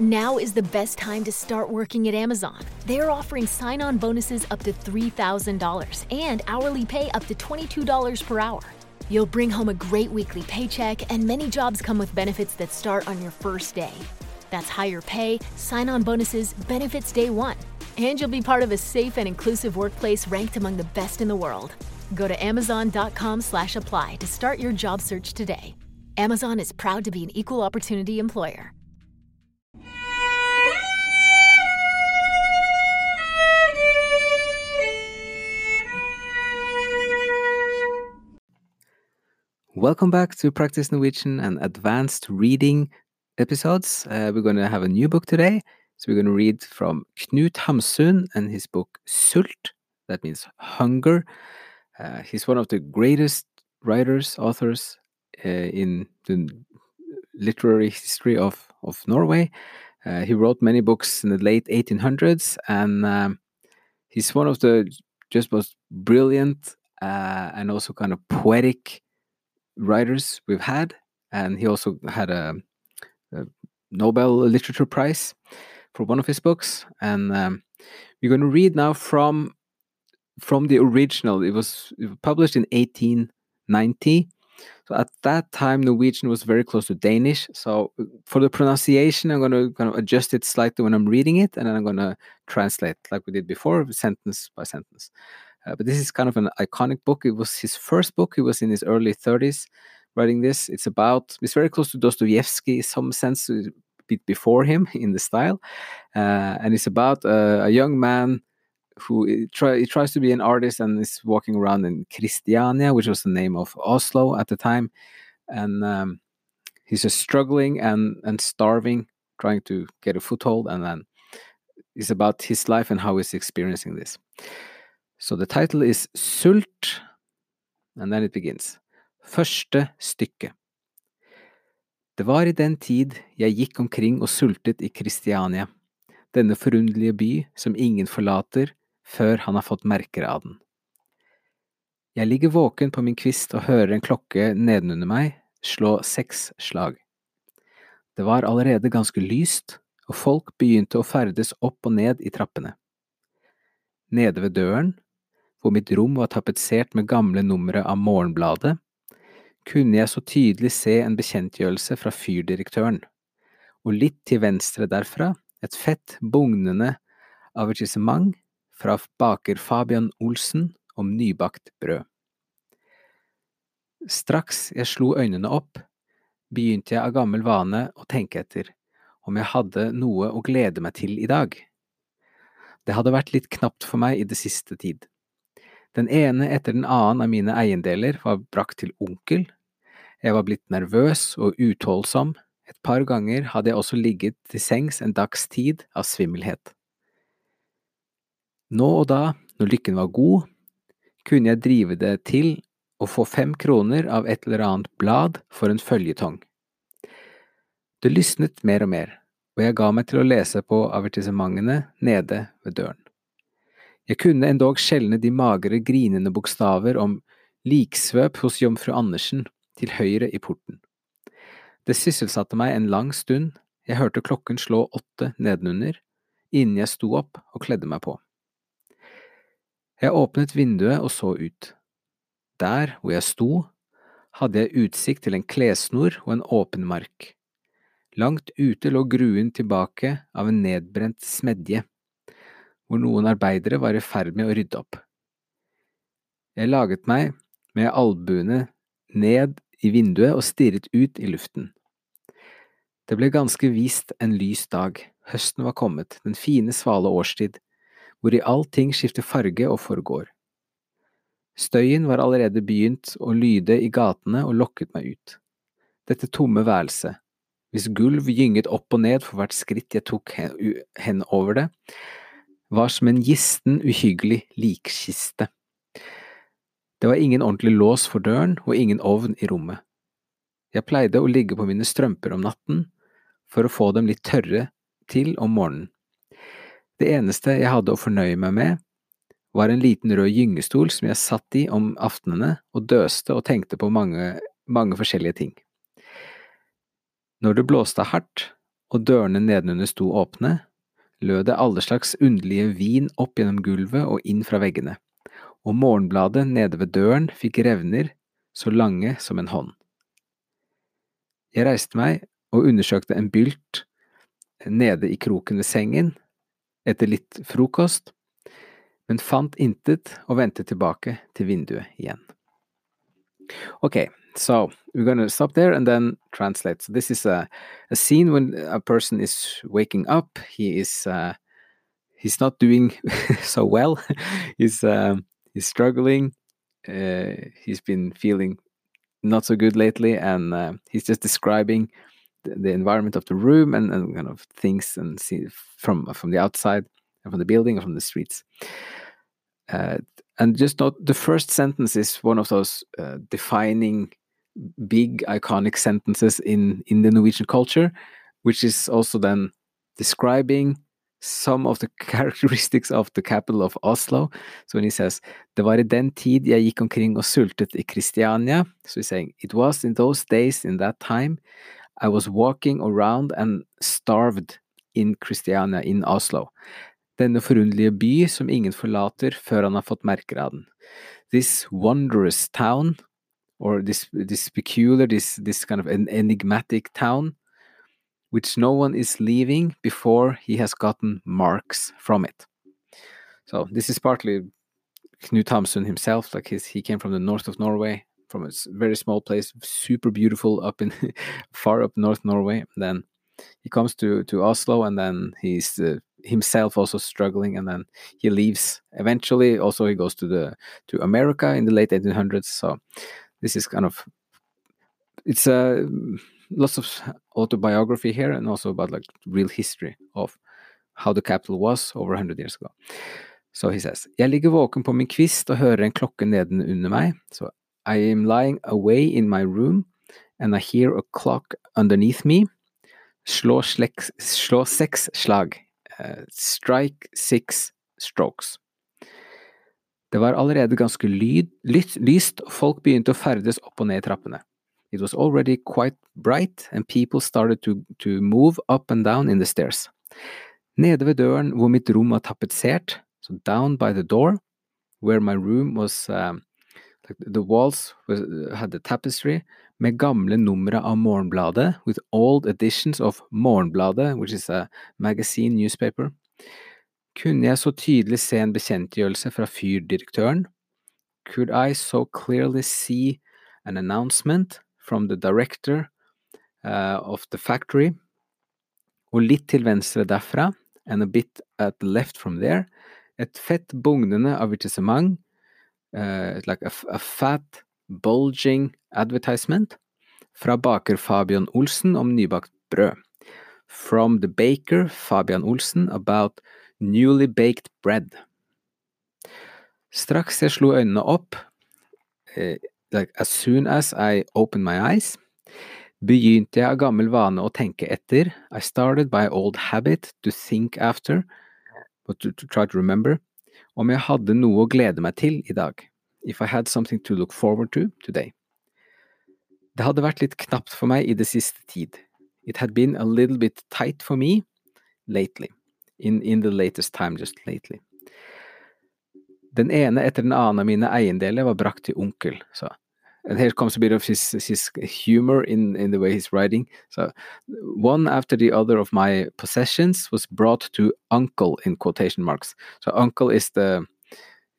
Now is the best time to start working at Amazon. They're offering sign on bonuses up to $3,000 and hourly pay up to $22 per hour. You'll bring home a great weekly paycheck, and many jobs come with benefits that start on your first day. That's higher pay, sign on bonuses, benefits day one. And you'll be part of a safe and inclusive workplace ranked among the best in the world. Go to amazon.com slash apply to start your job search today. Amazon is proud to be an equal opportunity employer. Welcome back to Practice Norwegian and Advanced Reading episodes. Uh, we're going to have a new book today. So we're going to read from Knut Hamsun and his book Sult. That means hunger. Uh, he's one of the greatest writers, authors uh, in the literary history of, of Norway. Uh, he wrote many books in the late 1800s, and um, he's one of the just most brilliant uh, and also kind of poetic writers we've had. And he also had a, a Nobel Literature Prize for one of his books. And um, we're going to read now from from the original. It was, it was published in 1890. So at that time, Norwegian was very close to Danish. So for the pronunciation, I'm going to kind of adjust it slightly when I'm reading it, and then I'm going to translate like we did before, sentence by sentence. Uh, but this is kind of an iconic book. It was his first book. He was in his early 30s writing this. It's about, it's very close to Dostoevsky in some sense, a bit before him in the style. Uh, and it's about uh, a young man who try, he tries to be an artist and is walking around in Christiania, which was the name of Oslo at the time. And um, he's just struggling and, and starving, trying to get a foothold. And then it's about his life and how he's experiencing this. So the title is Sult, and then it begins. Første stykke. Det var i den tid jeg gikk omkring og sultet i Kristiania, denne forunderlige by som ingen forlater før han har fått merker av den. Jeg ligger våken på min kvist og hører en klokke nedenunder meg slå seks slag. Det var allerede ganske lyst, og folk begynte å ferdes opp og ned i trappene. Nede ved døren, hvor mitt rom var tapetsert med gamle numre av Morgenbladet, kunne jeg så tydelig se en bekjentgjørelse fra fyrdirektøren, og litt til venstre derfra et fett, bugnende avertissement fra baker Fabian Olsen om nybakt brød. Straks jeg slo øynene opp, begynte jeg av gammel vane å tenke etter om jeg hadde noe å glede meg til i dag. Det hadde vært litt knapt for meg i det siste tid. Den ene etter den annen av mine eiendeler var brakt til onkel, jeg var blitt nervøs og utholdsom, et par ganger hadde jeg også ligget til sengs en dags tid av svimmelhet. Nå og da, når lykken var god, kunne jeg drive det til å få fem kroner av et eller annet blad for en føljetong. Det lysnet mer og mer, og jeg ga meg til å lese på avertissementene nede ved døren. Jeg kunne endog skjelne de magre, grinende bokstaver om liksvøp hos jomfru Andersen til høyre i porten. Det sysselsatte meg en lang stund, jeg hørte klokken slå åtte nedenunder, innen jeg sto opp og kledde meg på. Jeg åpnet vinduet og så ut. Der hvor jeg sto, hadde jeg utsikt til en klessnor og en åpen mark. Langt ute lå gruen tilbake av en nedbrent smedje, hvor noen arbeidere var i ferd med å rydde opp. Jeg laget meg med albuene ned i vinduet og stirret ut i luften. Det ble ganske vist en lys dag, høsten var kommet, den fine, svale årstid, hvor i allting skifter farge og forgår. Støyen var allerede begynt å lyde i gatene og lokket meg ut. Dette tomme værelset, hvis gulv gynget opp og ned for hvert skritt jeg tok hen over det, var som en gisten, uhyggelig likkiste. Det var ingen ordentlig lås for døren og ingen ovn i rommet. Jeg pleide å ligge på mine strømper om natten for å få dem litt tørre til om morgenen. Det eneste jeg hadde å fornøye meg med, var en liten rød gyngestol som jeg satt i om aftenene og døste og tenkte på mange, mange forskjellige ting. Når det blåste hardt og dørene nedenunder sto åpne, lød det alle slags underlige vin opp gjennom gulvet og inn fra veggene, og morgenbladet nede ved døren fikk revner så lange som en hånd. Jeg reiste meg og undersøkte en bylt nede i kroken ved sengen etter litt frokost, men fant intet og vendte tilbake til vinduet igjen. Ok, so we're going to stop there and then translate. So this is a, a scene when a person is waking up. He is uh, he's not doing so well. he's um, he's struggling. Uh, he's been feeling not so good lately, and uh, he's just describing the, the, environment of the room and, and kind of things and see from from the outside and from the building and from the streets. Uh, and just not the first sentence is one of those uh, defining big iconic sentences in in the Norwegian culture, which is also then describing some of the characteristics of the capital of Oslo. So when he says Det var i den tid jeg gikk omkring og sultet i Kristiania, so he's saying it was in those days, in that time, I was walking around and starved in Kristiania, in Oslo denne forunderlige by som ingen forlater før han har fått merker av den. This wondrous town, or this, this peculiar, this, this kind of an enigmatic town, which no one is leaving before he has gotten marks from it. So this is partly Knut Hamsun himself, like his, he came from the north of Norway, from a very small place, super beautiful up in far up north Norway. Then he comes to to Oslo, and then he's uh, himself also struggling and then he leaves eventually also he goes to the to america in the late 1800s so this is kind of it's a uh, lots of autobiography here and also about like real history of how the capital was over 100 years ago so he says jeg ligger våken på min kvist og hører en klokke neden under meg so i am lying away in my room and i hear a clock underneath me slå, sleks, slå seks slag Eh, strike six strokes. Det var allerede ganske lyd, lyst, og folk begynte å ferdes opp og ned i trappene. It was already quite bright, and people started to, to move up and down in the stairs. Nede ved døren hvor mitt rom var tapetsert, so down by the door, where my room was um, the walls was, had the tapestry, med gamle numre av Morgenbladet, with old editions of Morgenbladet, which is a magazine newspaper, kunne jeg så tydelig se en bekjentgjørelse fra fyrdirektøren. Could I so clearly see an announcement from the director uh, of the factory? Og litt til venstre derfra, and a bit at the left from there, et fett bugnende avertissement, uh, like a, a fat bulging advertisement fra baker Fabian Olsen om nybakt brød. From the baker Fabian Olsen about newly baked bread. Straks jeg slo øynene opp, eh, like as soon as I opened my eyes, begynte jeg av gammel vane å tenke etter. I started by old habit to think after, but to, to try to remember, om jeg hadde noe å glede meg til i dag if I had something to look forward to today. Det hadde vært litt knapt for meg i det siste tid. It had been a little bit tight for me lately. In, in the latest time, just lately. Den ene etter den annen av mine eiendeler var brakt til onkel, så and here comes a bit of his his humor in in the way he's writing. So one after the other of my possessions was brought to uncle in quotation marks. So uncle is the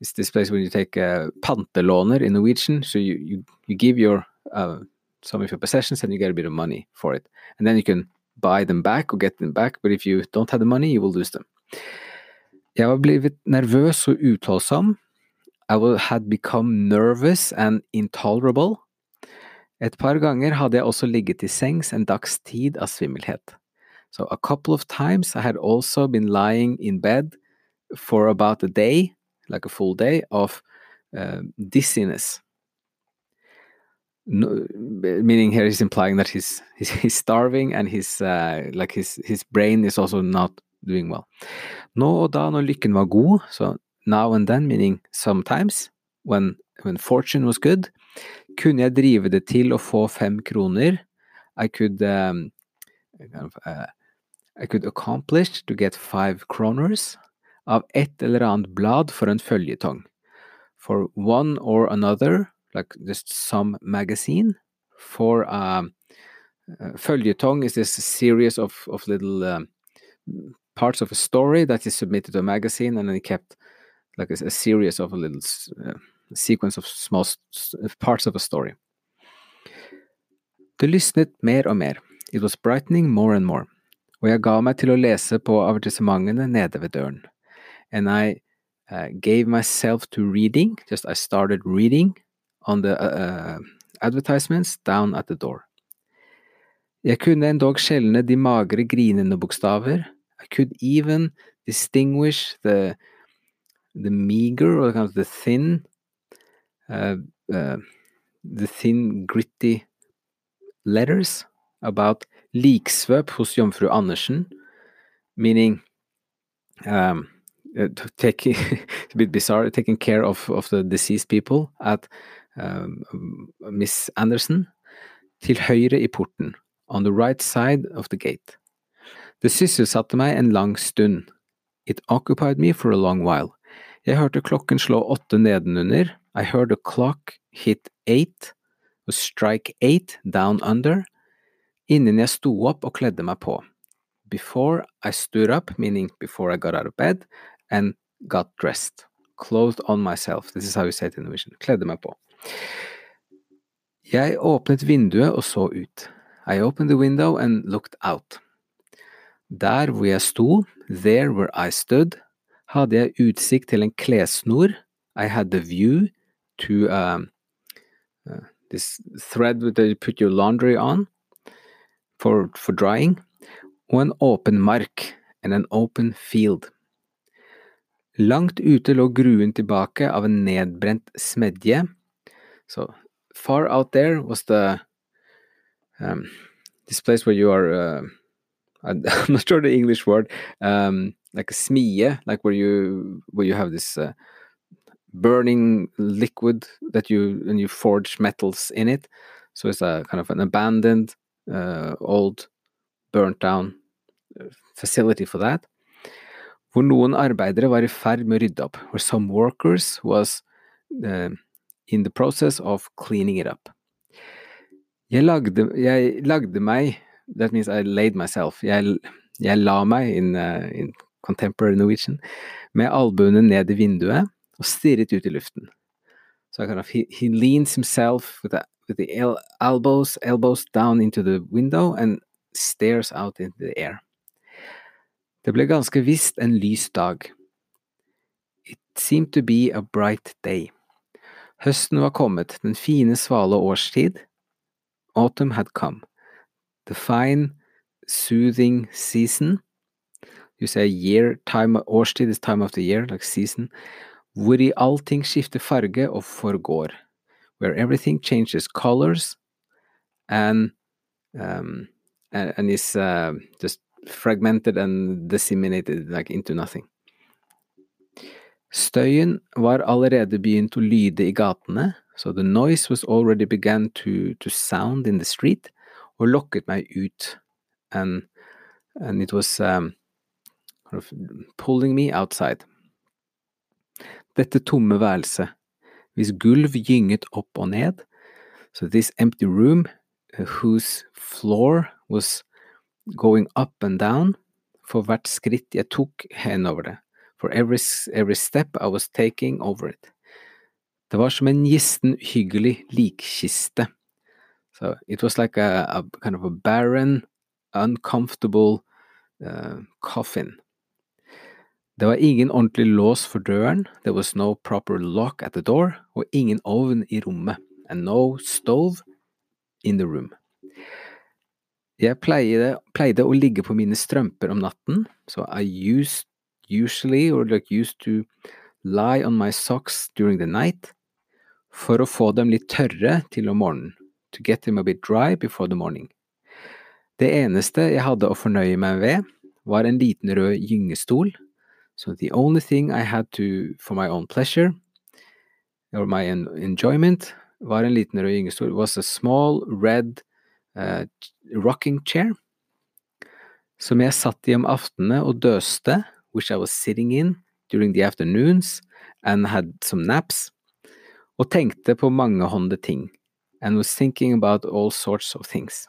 is this place where you take a pantelåner in Norwegian. So you, you, you give your uh, some of your possessions and you get a bit of money for it. And then you can buy them back or get them back. But if you don't have the money, you will lose them. Jeg var blitt nervøs og utholdsom. I had become nervous and intolerable. Et par ganger hadde jeg også ligget i sengs en dags tid av svimmelhet. So a couple of times I had also been lying in bed for about a day, like a full day, of uh, dizziness. No, meaning here he's implying that he's he's, he's starving and his uh, like his his brain is also not doing well. Nå og da når lykken var god, so now and then meaning sometimes when when fortune was good, kunne jeg drive det til å få fem kroner. I could um, kind of, uh, I could accomplish to get five kroners av et eller annet blad for en føljetong. For one or another like just some magazine for um, uh, is this series of of little um, parts of a story that is submitted to a magazine and then kept like a, a series of a little uh, sequence of small parts of a story. Det lysnet mer og mer. It was brightening more and more. Og jeg ga meg til å lese på avertissementene nede ved døren. And I uh, gave myself to reading, just I started reading on the uh, advertisements down at the door. Jeg kunne endog skjelne de magre, grinende bokstaver. I could even distinguish the the meager or kind of the thin uh, uh, the thin, gritty letters about liksvøp hos jomfru Andersen, meaning um, uh, take, it's a bit bizarre, taking care of, of the deceased people at Miss Anderson, til høyre i porten, on the right side of the gate. Det sysselsatte meg en lang stund. It occupied me for a long while. Jeg hørte klokken slå åtte nedenunder. I heard a clock hit eight, a strike eight down under, innen jeg sto opp og kledde meg på. Before I stood up, meaning before I got out of bed, and got dressed. Clothed on myself. This is how you say it in Norwegian. Kledde meg på. Jeg åpnet vinduet og så ut. I opened the window and looked out. Der hvor jeg sto, there where I stood, hadde jeg utsikt til en klessnor. I had the view to uh, uh, this thread that you put your laundry on for, for drying, og en åpen mark and an open field. Langt ute lå gruen tilbake av en nedbrent smedje. So far out there was the um, this place where you are. Uh, I'm not sure the English word. Um, like a smie, like where you where you have this uh, burning liquid that you and you forge metals in it. So it's a kind of an abandoned, uh, old, burnt down uh, facility for that. Where some workers was uh, in the process of cleaning it up. Jeg lagde, jeg lagde meg That means I laid myself. Jeg, jeg la meg in, uh, in contemporary Norwegian med albuene ned i vinduet og stirret ut i luften. So kind of he, he leans himself with the, with the el elbows elbows down into the window and stares out into the air. Det ble ganske visst en lys dag. It seemed to be a bright day. Høsten var kommet, den fine, svale årstid. Autumn had come. The fine, soothing season. You say year, time, årstid is time of the year, like season. Hvor i allting skifter farge og forgår. Where everything changes colors and um, and, and is uh, just fragmented and disseminated like into nothing. Støyen var allerede begynt å lyde i gatene, so the noise was already began to, to sound in the street, og lokket meg ut, and, and it was um, pulling me outside. Dette tomme værelset, hvis gulv gynget opp og ned, so this empty room uh, whose floor was going up and down, for hvert skritt jeg tok henover det, for every, every step I was taking over it. Det var som en gisten, uhyggelig likkiste. So it was like a, a kind of a barren, uncomfortable uh, coffin. Det var ingen ordentlig lås for døren, there was no proper lock at the door, og ingen ovn i rommet, and no stove, in the room. Jeg pleide, pleide å ligge på mine strømper om natten, so I used usually or like used to lie on my socks during the night for å få dem litt tørre til om morgenen, to get them a bit dry before the morning. Det eneste jeg hadde å fornøye meg ved, var en liten rød gyngestol, so the only thing I had to for my own pleasure, or my enjoyment, var en liten rød gyngestol, was a small red uh, rocking chair, som jeg satt i om aftenene og døste, which I was sitting in during the afternoons and had some naps, og tenkte på mangehånde ting, and was thinking about all sorts of things.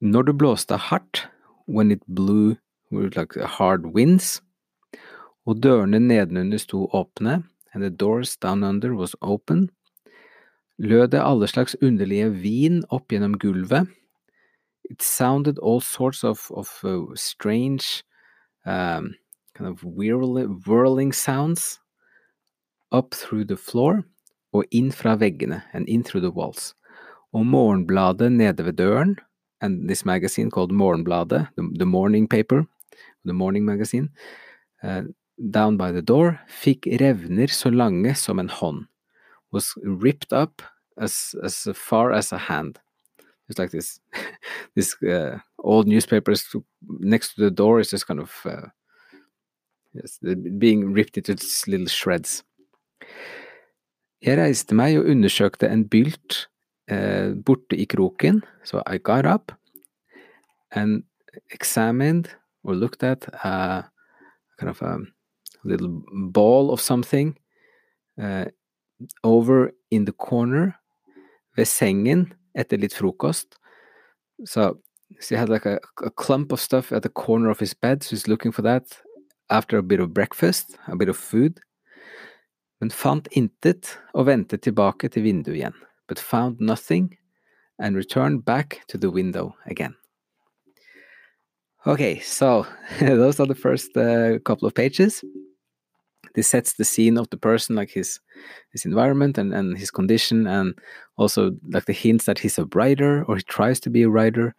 Når det blåste hardt, when it blew like hard winds, og dørene nedenunder sto åpne, and the doors down under was open, lød det alle slags underlige vin opp gjennom gulvet. It sounded all sorts of, of uh, strange, um, kind of whirling, sounds up through the floor og inn fra veggene, and in through the walls. Og morgenbladet nede ved døren, and this magazine called Morgenbladet, the, the morning paper, the morning magazine, uh, down by the door, fikk revner så lange som en hånd was ripped up as as far as a hand. It's like this this uh, old newspapers next to the door is just kind of uh, being ripped into little shreds. Jeg reiste meg og undersøkte en bylt uh, borte i kroken, so I got up and examined or looked at a kind of a little ball of something uh, over in the corner ved sengen etter litt frokost. So, so he had like a, a, clump of stuff at the corner of his bed, so he's looking for that after a bit of breakfast, a bit of food. Men fant intet og vendte tilbake til vinduet igjen, but found nothing and returned back to the window again. Okay, so those are the first uh, couple of pages. this sets the scene of the person like his his environment and and his condition and also like the hints that he's a writer or he tries to be a writer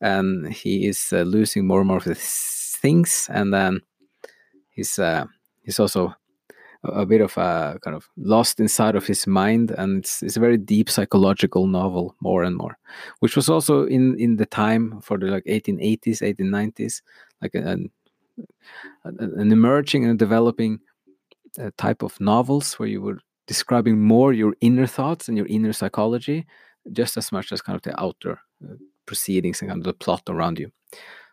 and he is uh, losing more and more of his things and then he's uh, he's also a, a bit of a kind of lost inside of his mind and it's, it's a very deep psychological novel more and more which was also in in the time for the like 1880s 1890s like an, an emerging and developing uh, type of novels where you were describing more your inner thoughts and your inner psychology just as much as kind of the outer uh, proceedings and kind of the plot around you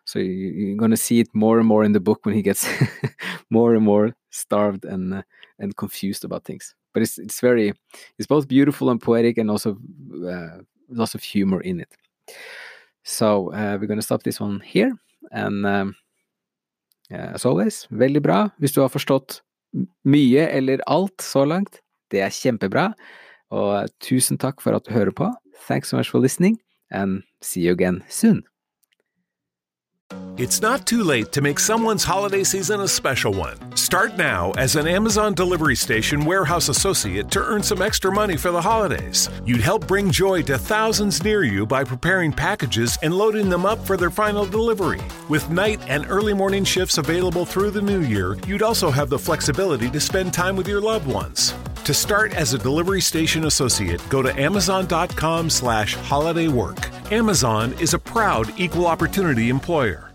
so you, are going to see it more and more in the book when he gets more and more starved and uh, and confused about things but it's it's very it's both beautiful and poetic and also uh, lots of humor in it so uh, we're going to stop this one here and um, as always veldig bra hvis du har forstått mye eller alt så langt. Det er kjempebra. Og tusen takk for at du hører på. Thanks so much for listening, and see you again soon. It's not too late to make someone's holiday season a special one. Start now as an Amazon Delivery Station warehouse associate to earn some extra money for the holidays. You'd help bring joy to thousands near you by preparing packages and loading them up for their final delivery. With night and early morning shifts available through the new year, you'd also have the flexibility to spend time with your loved ones. To start as a delivery station associate, go to amazon.com slash holidaywork. Amazon is a proud equal opportunity employer.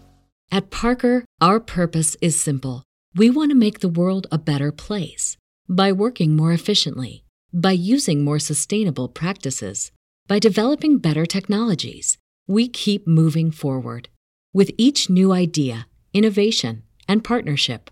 At Parker, our purpose is simple. We want to make the world a better place by working more efficiently, by using more sustainable practices, by developing better technologies. We keep moving forward. With each new idea, innovation, and partnership,